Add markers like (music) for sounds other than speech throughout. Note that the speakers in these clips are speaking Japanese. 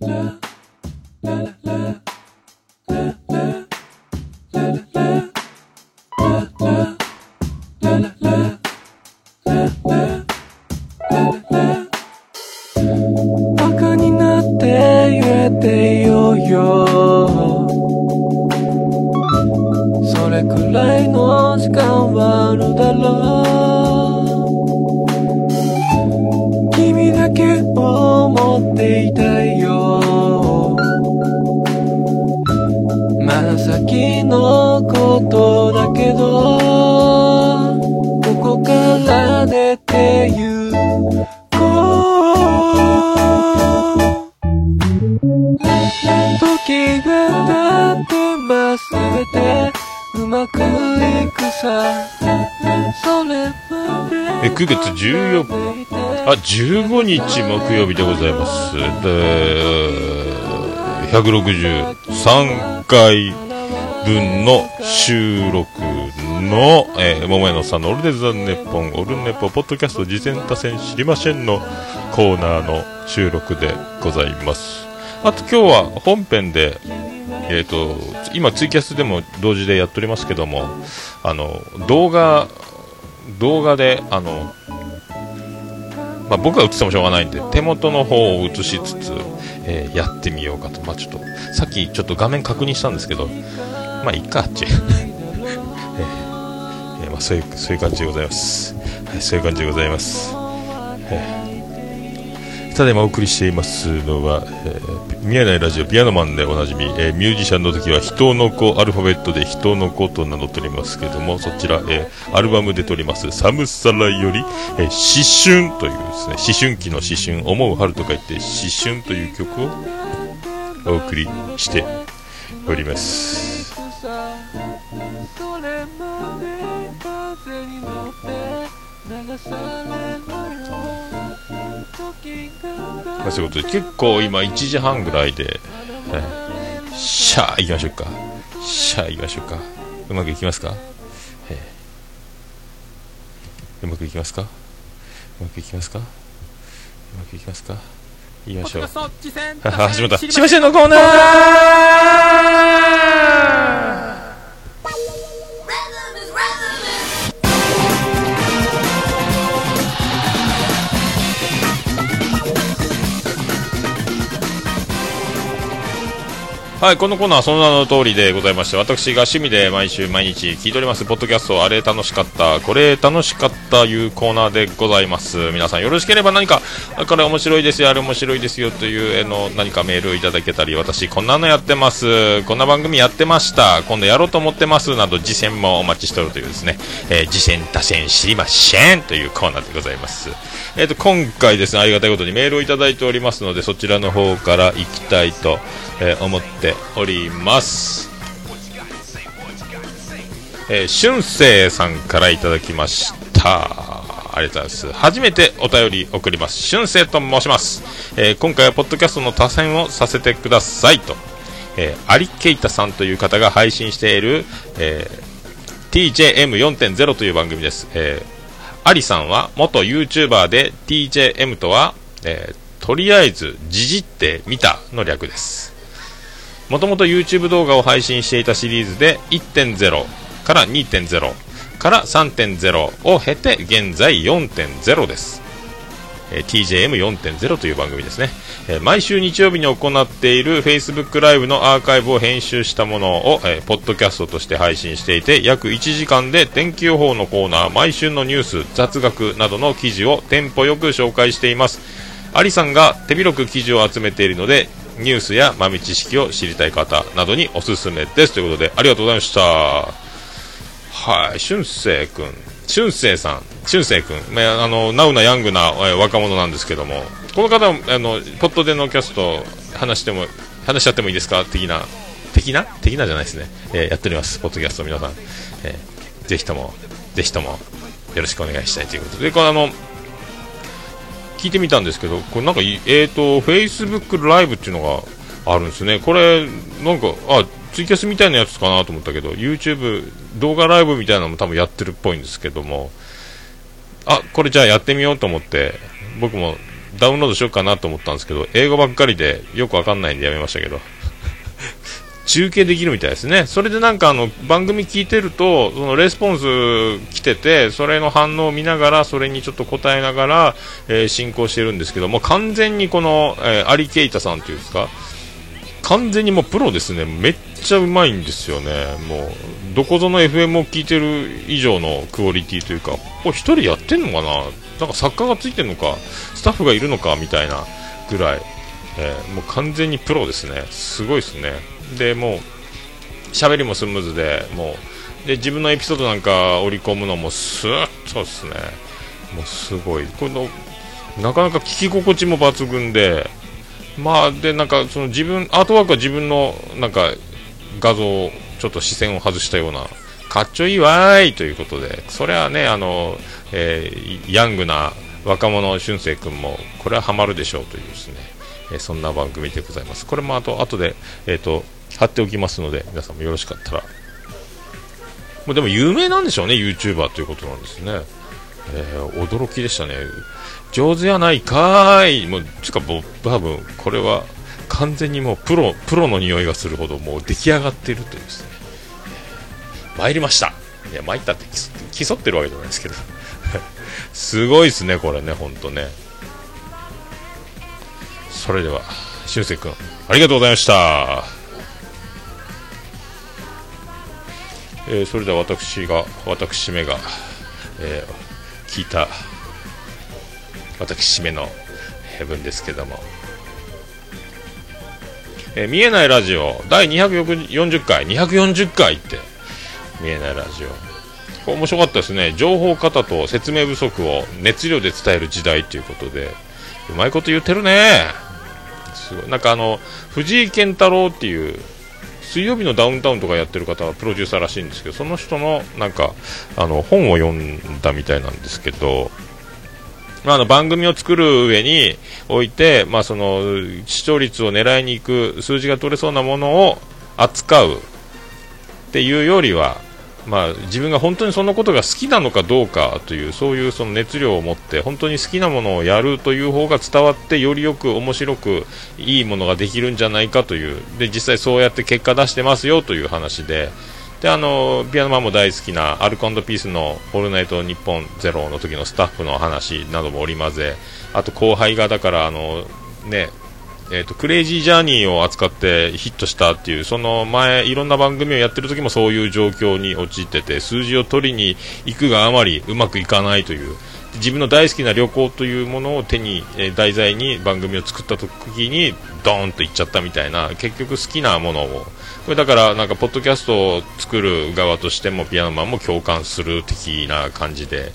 バえ9月14あ15日木曜日でございますで163回分の収録の、えー、桃屋のさんのオルデザンネッポン、オルネポ、ポッドキャスト、事前多戦知りませんのコーナーの収録でございます。あと今日は本編で、えっ、と、今ツイキャスでも同時でやっておりますけども、あの、動画、動画で、あの、まあ、僕が映ってもしょうがないんで、手元の方を映しつつ、えーやってみようかと。まあ、ちょっと、さっきちょっと画面確認したんですけど、まあ、いっか、あっち。(laughs) えーえーまあ、そういう、そういう感じでございます。はい、そういう感じでございます。えーただいまお送りしていますのは、えー、見えないラジオピアノマンでおなじみ、えーミュージシャンの時は人の子アルファベットで人の子と名乗っておりますけどもそちら、えーアルバムで撮りますサムサラより、えー思春というですね思春期の思春思う春と書いて思春という曲をお送りしております。流されるよ。まあ、そういうことで結構今1時半ぐらいで、えーシャー行きましょうか。シャー行きましょうか。うまくいきますか、えーうまくいきますか？うまくいきますか？うまくいきますか？言いましょう。始まった。しましん。のコーナーはい、このコーナーはその名の通りでございまして、私が趣味で毎週毎日聞いております、ポッドキャスト、あれ楽しかった、これ楽しかったいうコーナーでございます。皆さんよろしければ何か、これ面白いですよ、あれ面白いですよという、あの、何かメールをいただけたり、私こんなのやってます、こんな番組やってました、今度やろうと思ってます、など、次戦もお待ちしておるというですね、えー次戦、他戦知りませんというコーナーでございます。えっ、と、今回ですね、ありがたいことにメールをいただいておりますので、そちらの方から行きたいと、えー思っております。えー、春生さんからいただきました。ありがとうございます。初めてお便り送ります。春生と申します。えー今回はポッドキャストの多選をさせてくださいと。えー、アリケイタさんという方が配信している、えー TJM4.0 という番組です。えーアリさんは元 YouTuber で TJM とは、えーとりあえずじじってみたの略です。もともと YouTube 動画を配信していたシリーズで1.0から2.0から3.0を経て現在4.0です。え TJM4.0 という番組ですね、え毎週日曜日に行っている Facebook ライブのアーカイブを編集したものを、えーポッドキャストとして配信していて約1時間で天気予報のコーナー毎週のニュース雑学などの記事をテンポよく紹介しています。アリさんが手広く記事を集めているのでニュースや豆知識を知りたい方などにおすすめです。ということでありがとうございました。はい、俊生君、俊生さん、俊生君、まあ、あの、ナウなヤングなえ若者なんですけども、この方、あの、ポッドでのキャスト、話しても、話しちゃってもいいですか？的な、的な？的なじゃないですね。えーやっております、ポッドキャスト皆さん。えーぜひとも、ぜひとも、よろしくお願いしたいということで、これあの、聞いてみたんですけど、これなんか、えっ、と、Facebook ライブっていうのがあるんですね。これ、なんか、あ、ツイキャスみたいなやつかなと思ったけど、YouTube 動画ライブみたいなのも多分やってるっぽいんですけども、あ、これじゃあやってみようと思って、僕もダウンロードしようかなと思ったんですけど、英語ばっかりでよくわかんないんでやめましたけど。(laughs) 中継できるみたいですね。それでなんかあの、番組聞いてると、そのレスポンス来てて、それの反応を見ながら、それにちょっと答えながら、えー、進行してるんですけども、完全にこの、えー、アリケイタさんっていうんですか、完全にもうプロですね。めっちゃうまいんですよね。もう、どこぞの FM を聞いてる以上のクオリティというか、これ一人やってんのかな？なんか作家がついてるのか、スタッフがいるのかみたいなぐらい、えー、もう完全にプロですね。すごいですね。で、もう、喋りもスムーズで、もう、で、自分のエピソードなんか織り込むのもスーッとですね。もうすごい。この、なかなか聞き心地も抜群で、まあ、で、なんか、その自分、アートワークは自分の、なんか、画像を、ちょっと視線を外したような、かっちょいいわーいということで、それはね、あの、えー、ヤングな若者俊生君も、これはハマるでしょうというですね、えー、そんな番組でございます。これもあと、後で、えっ、ー、と、貼っておきますので、皆さんもよろしかったら。もうでも有名なんでしょうね、YouTuber ということなんですね。え、驚きでしたね。上手やないかーい。もう、つか、も、多分、これは、完全にもう、プロ、プロの匂いがするほど、もう出来上がっているというですね。参りました。いや、参ったって競ってるわけじゃないですけど。(laughs) すごいですね、これね、ほんとね。それでは、しゅうせい君、ありがとうございました。えー、それでは私が、私めが、えー、聞いた、私めの文ですけども、えー、見えないラジオ。第240回。240回って。見えないラジオ。面白かったですね。情報型と説明不足を熱量で伝える時代ということで。うまいこと言ってるね。すごい。なんかあの藤井健太郎っていう水曜日のダウンタウンとかやってる方はプロデューサーらしいんですけどその人のなんかあの本を読んだみたいなんですけどまあ、あの番組を作る上において、まあ、その視聴率を狙いに行く数字が取れそうなものを扱うっていうよりは、まあ、自分が本当にそのことが好きなのかどうかというそういうその熱量を持って本当に好きなものをやるという方が伝わってよりよく面白くいいものができるんじゃないかというで実際そうやって結果出してますよという話で。であのピアノマンも大好きなアルコピースの「オールナイトニッポンゼロの時のスタッフの話なども織り交ぜあと後輩がだからあのねえーと、クレイジージャーニーを扱ってヒットしたっていうその前いろんな番組をやってる時もそういう状況に陥ってて数字を取りに行くがあまりうまくいかないという自分の大好きな旅行というものを手に、えー、題材に番組を作った時にドーンといっちゃったみたいな結局好きなものを。これだからなんかポッドキャストを作る側としてもピアノマンも共感する的な感じで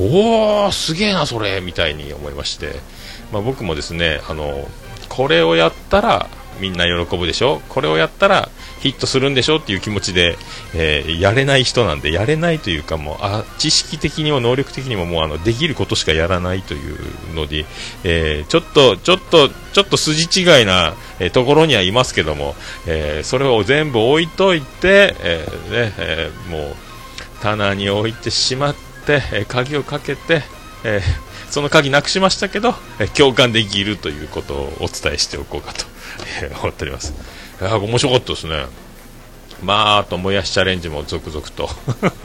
おおすげえなそれみたいに思いまして、まあ、僕もですねあのこれをやったらみんな喜ぶでしょ？これをやったらヒットするんでしょ？っていう気持ちで、えー、やれない人なんでやれないというかもうあ知識的にも能力的にももうあのできることしかやらないというので、えー、ちょっとちょっとちょっと筋違いな、えー、ところにはいますけども、えそれを全部置いといて、えねえもう棚に置いてしまって、え鍵をかけて、えその鍵なくしましたけど、え共感できるということをお伝えしておこうかと、え思っております。いや面白かったですね。まあ、あと、もやしチャレンジも続々と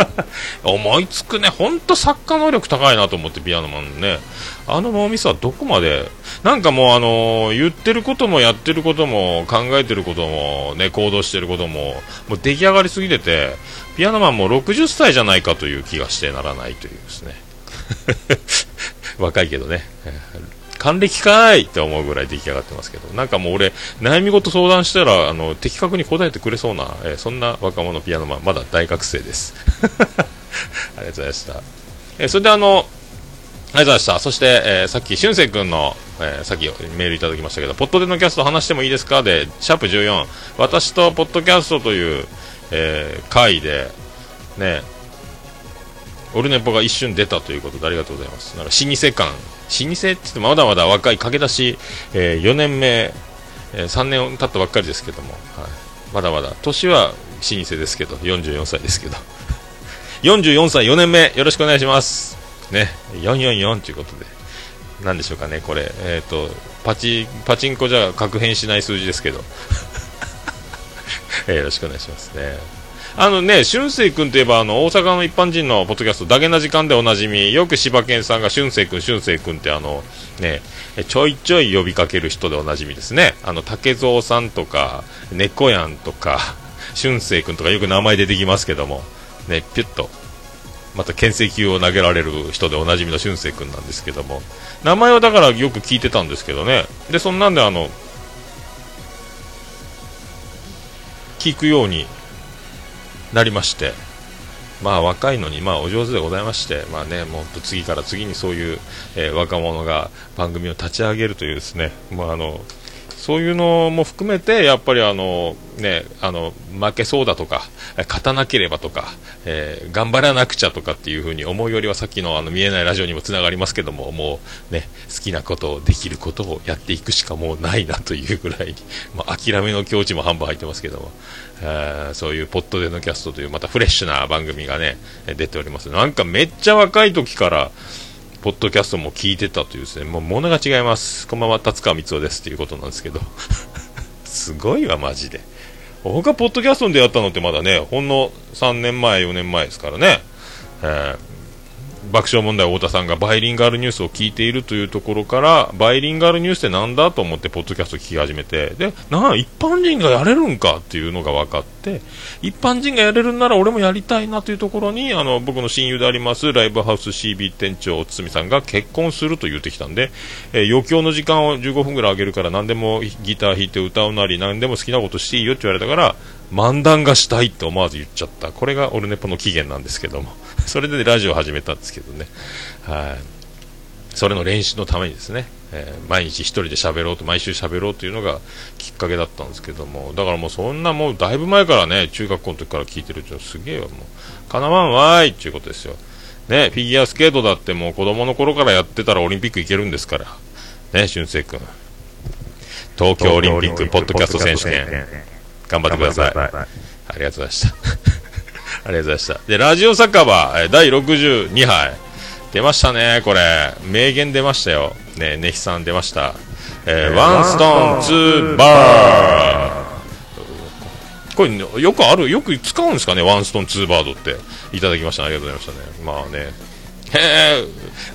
(laughs) 思いつくね、ほんと作家能力高いなと思って、ピアノマンね。あの脳みそはどこまで、なんかもう、あのー、言ってることもやってることも、考えてることも、ね、行動してることも、もう出来上がりすぎてて、ピアノマンも60歳じゃないかという気がしてならないというですね。若いけどね。還暦かーいって思うぐらい出来上がってますけど、なんかもう俺、悩み事相談したら、あの、的確に答えてくれそうな、えー、そんな若者ピアノマン、まだ大学生です。(laughs) ありがとうございました。えー、それであの、ありがとうございました。そして、えー、さっき、しゅんせい君の、えー、さっきメールいただきましたけど、ポッドでのキャスト話してもいいですか？で、シャープ14、私とポッドキャストという、えー、回で、ね、オルネポが一瞬出たということでありがとうございます。なんか老舗感、老舗って言ってもまだまだ若い駆け出し、えー、4年目、えー、3年経ったばっかりですけども、はい、まだまだ、年は老舗ですけど、44歳ですけど、44歳4年目、よろしくお願いします。ね、444ということで、なんでしょうかね、これ、えっ、と、パチ、パチンコじゃ確変しない数字ですけど、(laughs) えーよろしくお願いします。ね。あのね、俊く君といえば、あの、大阪の一般人のポッドキャスト、だけな時間でおなじみ、よく柴犬さんが俊く君、俊く君ってあの、ね、ちょいちょい呼びかける人でおなじみですね。あの、竹蔵さんとか、猫やんとか、俊く君とかよく名前出てきますけども、ね、ピュッと、また牽制球を投げられる人でおなじみの俊く君なんですけども、名前はだからよく聞いてたんですけどね。で、そんなんであの、聞くようになりまして、まあ若いのにまあお上手でございまして、まあね、もう次から次にそういう、えー若者が番組を立ち上げるというですね、まああの、そういうのも含めて、やっぱりあの、ね、あの、負けそうだとか、勝たなければとか、えー頑張らなくちゃとかっていうふうに思うよりはさっきのあの見えないラジオにもつながりますけども、もうね、好きなことをできることをやっていくしかもうないなというぐらいに、(laughs) まあ諦めの境地も半分入ってますけども、えーそういうポッドでのキャストというまたフレッシュな番組がね、出ております。なんかめっちゃ若い時から、ポッドキャストも聞いてたというですね、もう物が違います。こんばんは、達川光夫ですということなんですけど。(laughs) すごいわ、マジで。僕がポッドキャストに出会ったのってまだね、ほんの3年前、4年前ですからね。えー爆笑問題太田さんがバイリンガルニュースを聞いているというところから、バイリンガルニュースってなんだと思って、ポッドキャスト聞き始めて、で、なあ、一般人がやれるんかっていうのが分かって、一般人がやれるんなら俺もやりたいなというところに、あの、僕の親友であります、ライブハウス CB 店長、堤さんが結婚すると言ってきたんで、えー余興の時間を15分ぐらいあげるから何でもギター弾いて歌うなり、何でも好きなことしていいよって言われたから、漫談がしたいって思わず言っちゃった。これがオルネポの起源なんですけども。それでラジオを始めたんですけどね。はい。それの練習のためにですね、えー毎日一人で喋ろうと、毎週喋ろうというのがきっかけだったんですけども、だからもうそんなもうだいぶ前からね、中学校の時から聞いてるっていうのはすげえわ、もう。かなわんわーいっていうことですよ。ね、フィギュアスケートだってもう子供の頃からやってたらオリンピック行けるんですから。ね、俊く君。東京オリンピックポッドキャスト選手権、頑張ってください。ありがとうございました。ありがとうございました。で、ラジオ酒場、えー第62杯。出ましたね、これ。名言出ましたよ。ね、ネヒさん出ました。えーワンストーン、ツーバー。これ、よくある、よく使うんですかね、ワンストーン、ツーバードって。いただきましたね。ありがとうございましたね。まあね。へえ、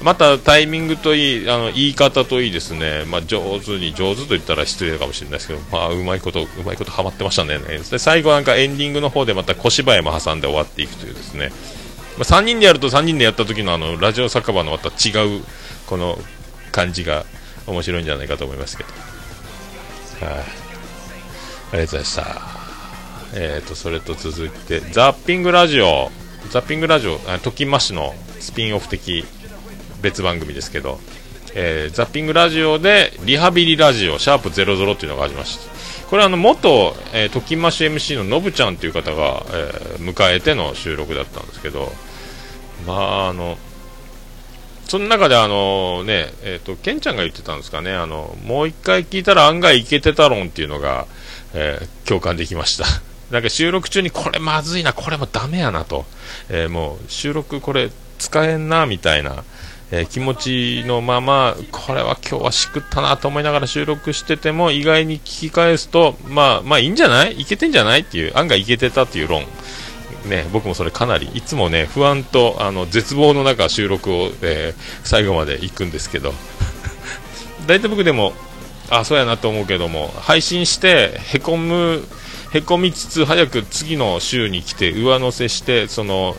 またタイミングといい、あの、言い方といいですね。まあ、上手に、上手と言ったら失礼かもしれないですけど、まあ、うまいこと、うまいことハマってましたね。で、最後なんかエンディングの方でまた小芝居も挟んで終わっていくというですね。まあ、3人でやると3人でやった時のあの、ラジオ酒場のまた違う、この感じが面白いんじゃないかと思いますけど。はい、ありがとうございました。えーと、それと続いて、ザッピングラジオ、ザッピングラジオ、あトキマシのスピンオフ的別番組ですけど、えーザッピングラジオでリハビリラジオ、シャープ00っていうのがありまして、これあの元、えー、トキマシ MC ののぶちゃんという方が、えー迎えての収録だったんですけど、まああの、その中であのね、えっ、と、ケンちゃんが言ってたんですかね、あの、もう一回聞いたら案外いけてたろんっていうのが、えー共感できました。(laughs) なんか収録中にこれまずいな、これもダメやなと、えもう収録これ使えんな、みたいな、えー気持ちのまま、これは今日はしくったなと思いながら収録してても、意外に聞き返すと、まあ、まあいいんじゃない？いけてんじゃない？っていう、案外いけてたっていう論。ね、僕もそれかなりいつもね不安とあの絶望の中収録を、えー最後まで行くんですけど。(laughs) 大体僕でもあそうやなと思うけども配信してへこむへこみつつ早く次の週に来て上乗せしてその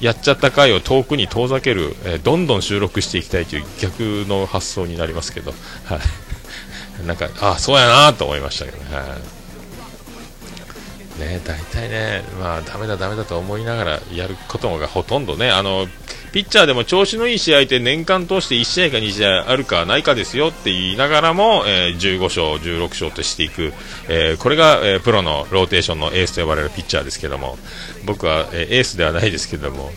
やっちゃった回を遠くに遠ざける、えーどんどん収録していきたいという逆の発想になりますけど、はい、なんかあそうやなと思いましたけどね。はいね、大体ね、まあ、ダメだ、ダメだと思いながらやることがほとんどね、あの、ピッチャーでも調子のいい試合って年間通して1試合か2試合あるかないかですよって言いながらも、えー15勝、16勝としていく、えーこれが、えープロのローテーションのエースと呼ばれるピッチャーですけども、僕は、えエースではないですけども、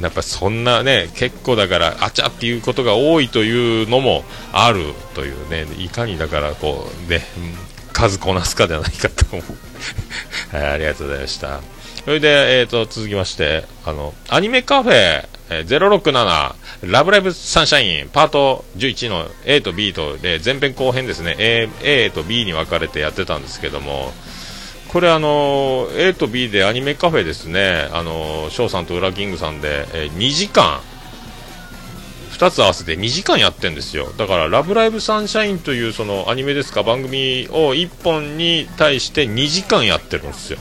やっぱそんなね、結構だから、あちゃっていうことが多いというのもあるというね、いかにだからこうね、うん数こなすかではないかと思う。(laughs) はい、ありがとうございました。それで、えー、と続きましてあのアニメカフェ、えー、067ラブライブサンシャインパート11の A と B とで前編後編ですね A, A と B に分かれてやってたんですけどもこれあの A と B でアニメカフェですねあの翔さんとウラキングさんで、えー、2時間2つ合わせて2時間やってんですよ。だから「ラブライブサンシャイン」というそのアニメですか番組を1本に対して2時間やってるんですよ。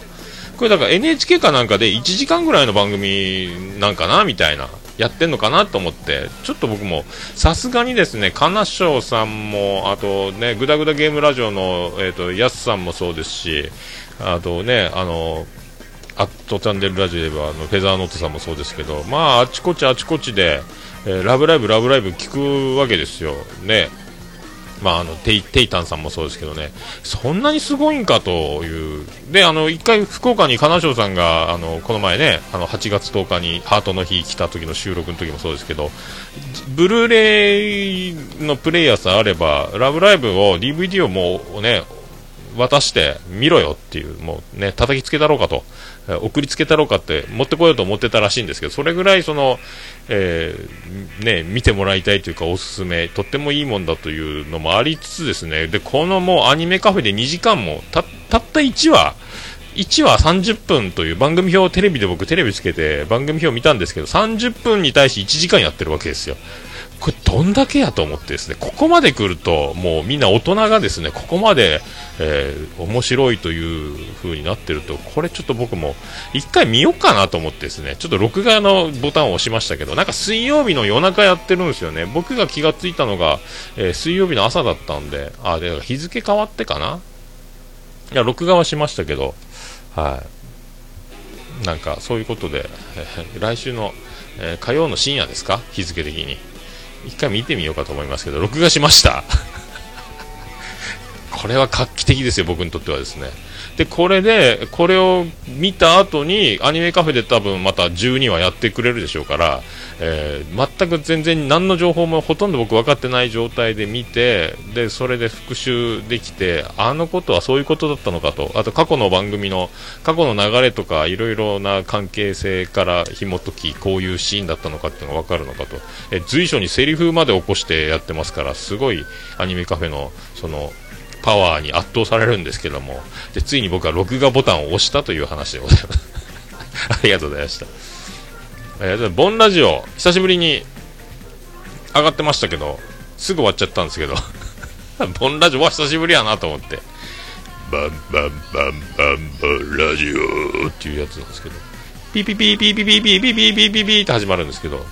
これだから NHK かなんかで1時間ぐらいの番組なんかなみたいなやってんのかなと思ってちょっと僕もさすがにですね金賞さんもあとねグダグダゲームラジオのえっ、ー、とやすさんもそうですしあとね、あの、アットチャンネルラジオではあのフェザーノートさんもそうですけど、まあ、あちこちあちこちで、えー、ラブライブ、ラブライブ聞くわけですよ。ね。まあ、あのテイテイタンさんもそうですけどね、そんなにすごいんかという、で、あの、一回福岡に金賞さんが、あの、この前ね、あの、8月10日にハートの日来た時の収録の時もそうですけど、ブルーレイのプレイヤーさえあれば、ラブライブを、DVD をもうね、渡して見ろよっていう、もうね、叩きつけたろうかと、送りつけたろうかって持ってこようと思ってたらしいんですけど、それぐらいその、えー、ね、見てもらいたいというかおすすめ、とってもいいもんだというのもありつつですね、で、このもうアニメカフェで2時間も、た、たった1話、1話30分という番組表をテレビで僕テレビつけて番組表を見たんですけど30分に対し1時間やってるわけですよ。これどんだけやと思ってですね、ここまで来ると、もうみんな大人がですね、ここまで、えー、面白いという風になってると、これちょっと僕も一回見ようかなと思ってですね、ちょっと録画のボタンを押しましたけど、なんか水曜日の夜中やってるんですよね。僕が気がついたのが、えー、水曜日の朝だったんで、あ、で、日付変わってかな？いや、録画はしましたけど、はい。なんかそういうことで、えー、来週の、え、火曜の深夜ですか？日付的に。一回見てみようかと思いますけど、録画しましたこれは画期的ですよ、僕にとってはですね。で、これで、これを見た後に、アニメカフェで多分また12話やってくれるでしょうから、えー、全く全然何の情報もほとんど僕分かってない状態で見て、で、それで復習できて、あのことはそういうことだったのかと、あと過去の番組の、過去の流れとか、いろいろな関係性から紐解き、こういうシーンだったのかっていうのが分かるのかと、え随所にセリフまで起こしてやってますから、すごいアニメカフェの、その、パワーに圧倒されるんですけども、でついに僕は録画ボタンを押したという話でございます。(laughs) ありがとうございました。えー、ボンラジオ、久しぶりに上がってましたけど、すぐ終わっちゃったんですけど、(laughs) ボンラジオは久しぶりやなと思って、バンバンバンバンボンラジオっていうやつなんですけど、ピピピピピピピピピピピピピって始まるんですけど、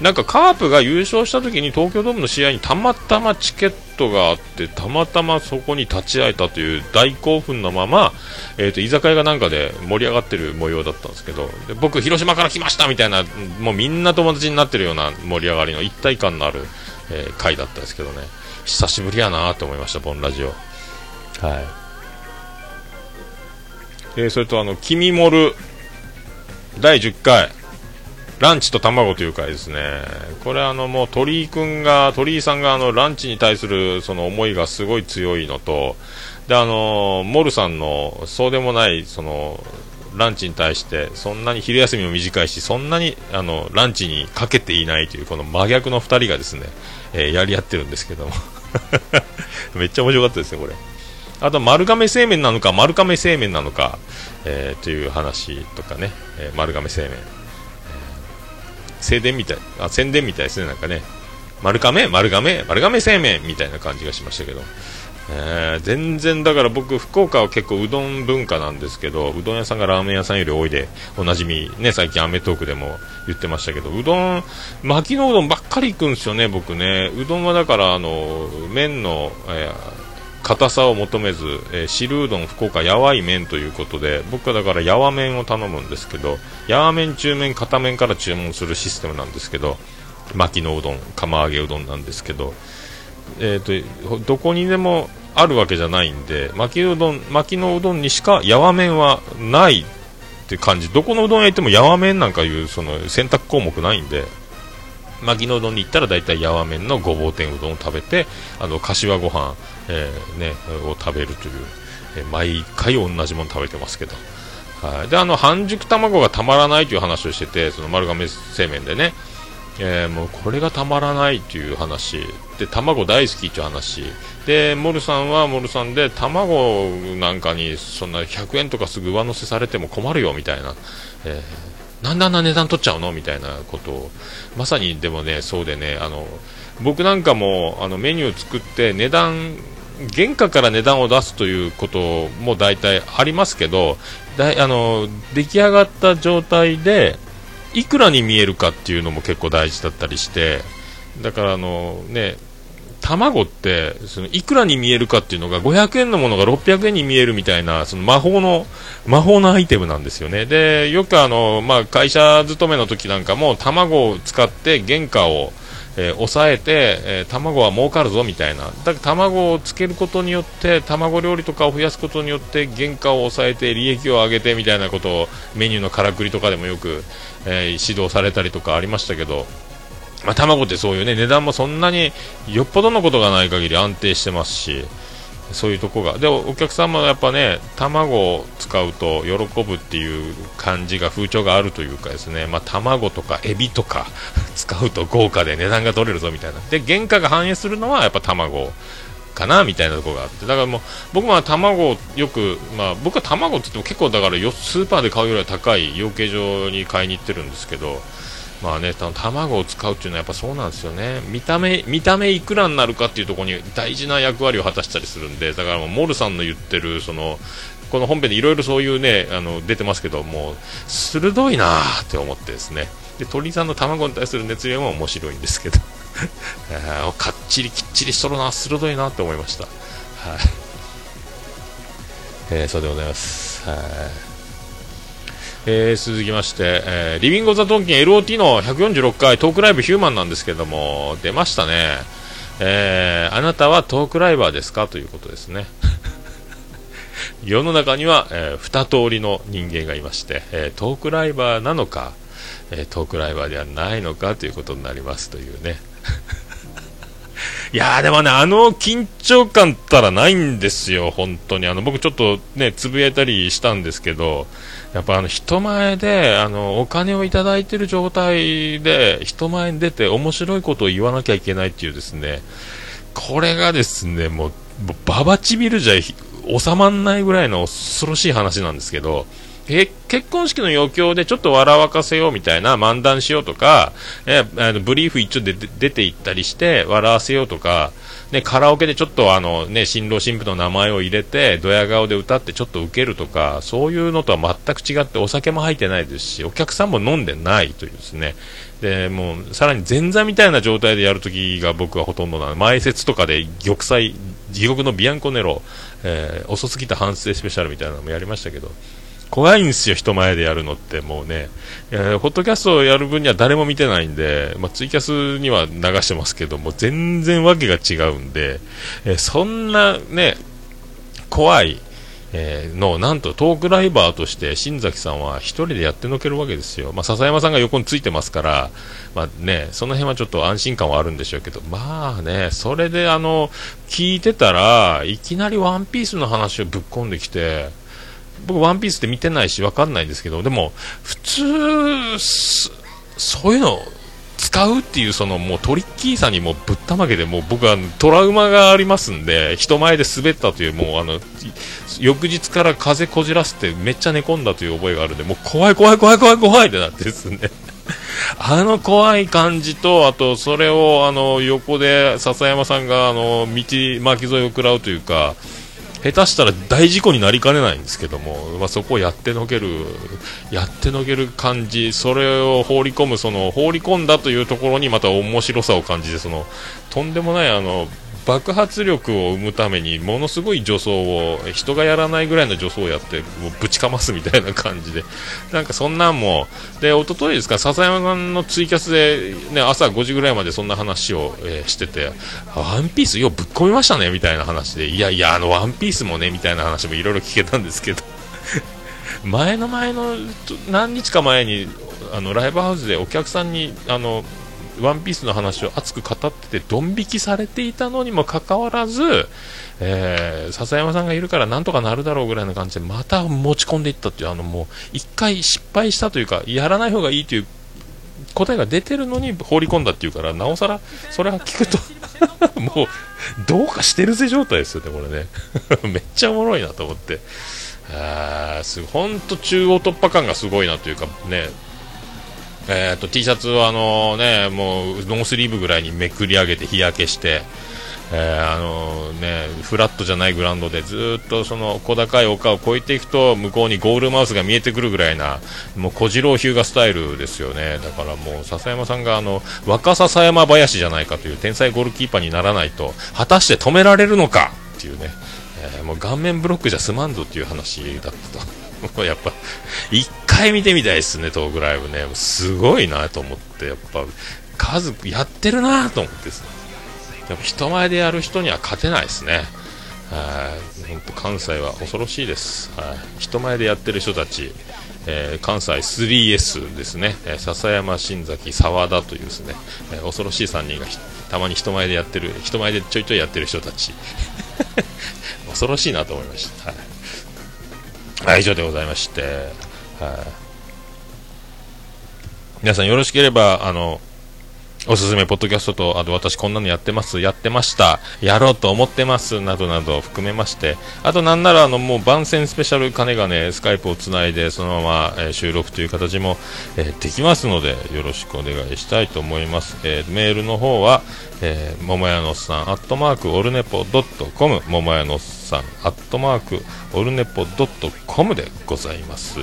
なんかカープが優勝した時に東京ドームの試合にたまたまチケットがあってたまたまそこに立ち会えたという大興奮のまま、えーと、居酒屋がなんかで盛り上がってる模様だったんですけどで僕、広島から来ましたみたいなもうみんな友達になってるような盛り上がりの一体感のある、えー、回だったんですけどね。久しぶりやなと思いました、ボンラジオ。はい。えー、それとあの「君もる」第10回。ランチと卵という回ですね。これあのもう鳥居くんが、鳥居さんがあのランチに対するその思いがすごい強いのと、であの、モルさんのそうでもないその、ランチに対してそんなに昼休みも短いしそんなにあのランチにかけていないというこの真逆の2人がですね、えー、やり合ってるんですけども。(laughs) めっちゃ面白かったですねこれ。あと丸亀製麺なのか丸亀製麺なのか、えー、という話とかね、えー、丸亀製麺。宣伝みたい、あ、宣伝みたいですね、なんかね。丸亀？丸亀？丸亀製麺みたいな感じがしましたけど。えー、全然だから僕、福岡は結構うどん文化なんですけど、うどん屋さんがラーメン屋さんより多いで、おなじみ、ね、最近アメトークでも言ってましたけど、うどん、巻きのうどんばっかり行くんですよね、僕ね。うどんはだから、あの、麺の、えー硬さを求めず、えー、汁うどん福岡やわい麺ということで僕はだからやわ麺を頼むんですけどやわ麺中麺片麺から注文するシステムなんですけど巻きのうどん釜揚げうどんなんですけど、えーと、どこにでもあるわけじゃないんで巻きうどん巻きのうどんにしかやわ麺はないって感じ。どこのうどん屋行ってもやわ麺なんかいうその選択項目ないんで牧野うどんに行ったら大体やわ麺のごぼう天うどんを食べてあの柏ご飯、えー、ね、を食べるという、えー、毎回同じもの食べてますけど、はい、であの半熟卵がたまらないという話をしててその丸亀製麺でね。えー、もうこれがたまらないという話。で卵大好きという話。でモルさんはモルさんで卵なんかにそんな100円とかすぐ上乗せされても困るよみたいな、えー、なんであんな値段取っちゃうの？みたいなことを。まさにでもねそうでねあの僕なんかもあのメニュー作って値段原価から値段を出すということも大体ありますけどだいあの出来上がった状態でいくらに見えるかっていうのも結構大事だったりしてだからあのね卵ってそのいくらに見えるかっていうのが500円のものが600円に見えるみたいなその魔法の魔法のアイテムなんですよね。でよくあの、まあ、会社勤めの時なんかも卵を使って原価をえー、抑えて、えー、卵は儲かるぞみたいな、だから卵をつけることによって、卵料理とかを増やすことによって、原価を抑えて、利益を上げてみたいなことをメニューのからくりとかでもよく、えー、指導されたりとかありましたけど、まあ、卵ってそういうね値段もそんなによっぽどのことがない限り安定してますし、そういうとこが。でお客様はやっぱね卵を使うと喜ぶっていう感じが風潮があるというかですね、まあ、卵とかエビとか (laughs) 使うと豪華で値段が取れるぞみたいな。で原価が反映するのはやっぱ卵かなみたいなところがあって。だからもう僕は卵をよく、まあ、僕は卵って言っても結構だからスーパーで買うよりは高い養鶏場に買いに行ってるんですけどまあね、卵を使うっていうのはやっぱそうなんですよね。見た目、見た目いくらになるかっていうところに大事な役割を果たしたりするんで、だからもうモルさんの言ってる、その、この本編でいろいろそういうね、あの、出てますけど、もう、鋭いなーって思ってですね。で、鳥さんの卵に対する熱量も面白いんですけど、(laughs) かっちりきっちりしとるな、鋭いなって思いました。はい、えー、そうでございます。はい。えー、続きまして、えー、リビング・ザ・トンキン LOT の146回トークライブヒューマンなんですけども、出ましたね。えー、あなたはトークライバーですか？ということですね。(laughs) 世の中には、えー、二通りの人間がいまして、えー、トークライバーなのか、えー、トークライバーではないのかということになりますというね。いやーでもね、あの緊張感ったらないんですよ、本当に。あの、僕ちょっとね、つぶやいたりしたんですけど、やっぱあの人前であのお金をいただいてる状態で人前に出て面白いことを言わなきゃいけないっていうですねこれがですねもうババチビルじゃ収まらないぐらいの恐ろしい話なんですけどえ結婚式の余興でちょっと笑わかせようみたいな漫談しようとか、えあのブリーフ一応で出て行ったりして笑わせようとか、ね、カラオケでちょっとあの、ね、新郎新婦の名前を入れて、ドヤ顔で歌ってちょっとウケるとか、そういうのとは全く違って、お酒も入ってないですし、お客さんも飲んでないというですね、で、もう、さらに前座みたいな状態でやるときが僕はほとんどなの。前説とかで玉砕、地獄のビアンコネロ、えー、遅すぎた反省スペシャルみたいなのもやりましたけど、怖いんですよ、人前でやるのってもうね、えー、ホットキャストをやる分には誰も見てないんで、まあ、ツイキャスには流してますけども、全然わけが違うんで、え、そんなね、怖い、えー、のなんとトークライバーとして新崎さんは1人でやってのけるわけですよ、まあ、笹山さんが横についてますから、まあね、その辺はちょっと安心感はあるんでしょうけど、まあね、それであの聞いてたらいきなりワンピースの話をぶっ込んできて、僕、ワンピースって見てないし、わかんないですけど、でも、普通、そういうの使うっていう、そのもうトリッキーさにもぶったまげで、もう僕はトラウマがありますんで、人前で滑ったという、もうあの、翌日から風こじらせてめっちゃ寝込んだという覚えがあるんで、もう怖い怖い怖い怖い怖いってなってですね。(laughs) あの怖い感じと、あと、それを、あの、横で笹山さんが、あの、道巻き添えを食らうというか、下手したら大事故になりかねないんですけども、まあ、そこをやってのける、やってのける感じ、それを放り込む、その放り込んだというところにまた面白さを感じて、そのとんでもないあの爆発力を生むためにものすごい助走を人がやらないぐらいの助走をやってもうぶちかますみたいな感じで。(laughs) なんかそんなんもで一昨日ですか笹山さんのツイキャスで、ね、朝5時ぐらいまでそんな話を、えー、しててワンピースようぶっ込みましたねみたいな話でいやいやあのワンピースもねみたいな話もいろいろ聞けたんですけど。(laughs) 前の前の何日か前にあのライブハウスでお客さんにあのワンピースの話を熱く語ってて、ドン引きされていたのにもかかわらず、えー、笹山さんがいるからなんとかなるだろうぐらいの感じで、また持ち込んでいったっていう、あのもう、一回失敗したというか、やらない方がいいという答えが出てるのに放り込んだっていうから、なおさら、それは聞くともう、どうかしてるぜ状態ですよね、これね。(laughs) めっちゃおもろいなと思って。あーす本当中央突破感がすごいなというかね、えーと、T シャツはあのねもうノースリーブぐらいにめくり上げて日焼けして、えー、あのね、フラットじゃないグラウンドでずっとその小高い丘を越えていくと向こうにゴールマウスが見えてくるぐらいなもう小次郎日向スタイルですよね。だからもう笹山さんがあの若笹山林じゃないかという天才ゴールキーパーにならないと果たして止められるのかっていうね、えー、もう顔面ブロックじゃ済まんぞっていう話だったと。(laughs) やっぱ1回見てみたいですねトークライブね。すごいなと思ってやっぱ数やってるなと思ってですねやっぱ人前でやる人には勝てないですね。本当関西は恐ろしいです。人前でやってる人たち、えー、関西 3S ですね、えー、笹山、新崎、沢田というですね、えー、恐ろしい3人がたまに人前でやってる、人前でちょいちょいやってる人たち、(laughs) 恐ろしいなと思いました。はい、はい、以上でございまして、はい、皆さんよろしければ、あの、おすすめポッドキャストと、あと私こんなのやってます、やってました、やろうと思ってます、などなど含めまして、あとなんならあのもう番宣スペシャル金がね、スカイプをつないでそのまま、えー、収録という形も、えー、できますので、よろしくお願いしたいと思います。えー、メールの方は、えー、桃屋のさん、アットマーク、オルネポドットコム、桃屋のさん、アットマーク、オルネポドットコムでございます。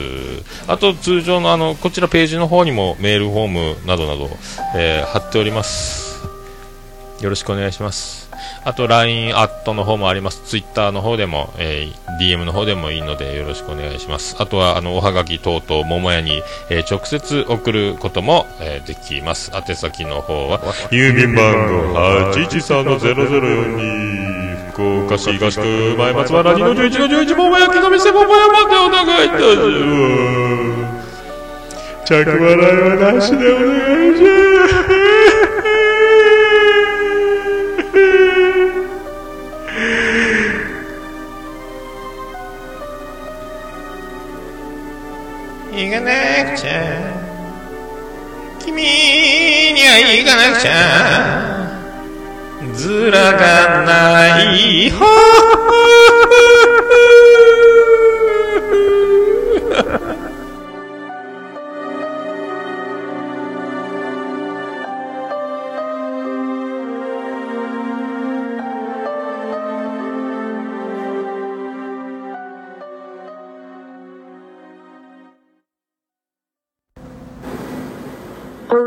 あと、通常のあの、こちらページの方にもメールフォームなどなど、えー、貼っております。よろしくお願いします。あと LINE アットの方もあります。Twitter の方でも、えー、DM の方でもいいのでよろしくお願いします。あとは、あの、おはがき等々、桃屋に、えー、直接送ることも、えー、できます。宛先の方は、郵便番号813-0042、福岡市東区前松原2の11の11、桃屋木の店桃屋までお願いいたします。着笑いはなしでお願いします。くちゃ。君には行かなくちゃ。ずらがないほ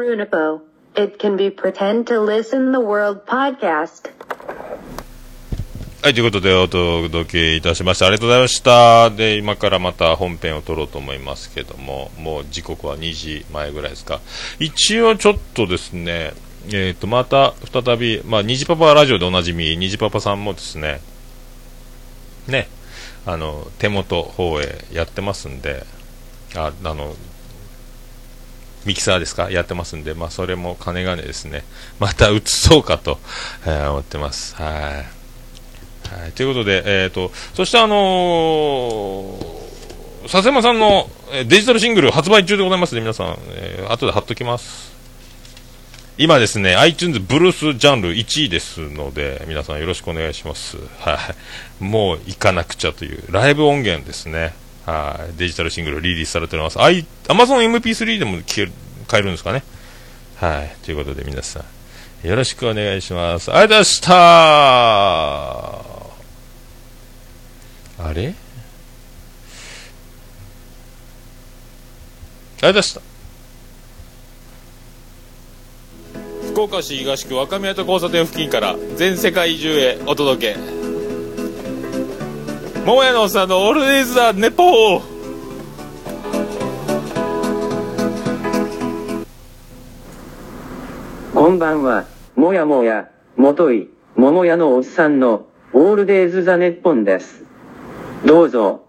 Unipo. It can be pretend to listen the world podcast. はい、ということでお届けいたしました。ありがとうございました。で、今からまた本編を撮ろうと思いますけども、もう時刻は2時前ぐらいですか。一応ちょっとですね、えっ、ー、と、また再び、まあ、虹パパラジオでおなじみ、虹パパさんもですね、ね、あの、手元方へやってますんで、あ、あの、ミキサーですか？やってますんで、まあ、それも金がねですね、また移そうかと、えー、思ってます。はい。はい、ということで、えっ、ー、と、そしてあのー、笹山さんのデジタルシングル発売中でございますね、皆さん。えー、後で貼っときます。今ですね、iTunes ブルースジャンル1位ですので、皆さんよろしくお願いします。はい。もう行かなくちゃという、ライブ音源ですね。はい、デジタルシングルリリースされております。アマゾン MP3 でも聞ける買えるんですかね。はい、ということで皆さん、よろしくお願いします。ありがとうございましたあれ？ありがとうございました。福岡市東区若宮と交差点付近から全世界中へお届け。桃屋のさんのオールデイズ・ザ・ネポーこんばんは、もやもや、もとい、桃屋のおっさんの、オールデイズ・ザ・ネッポンです。どうぞ。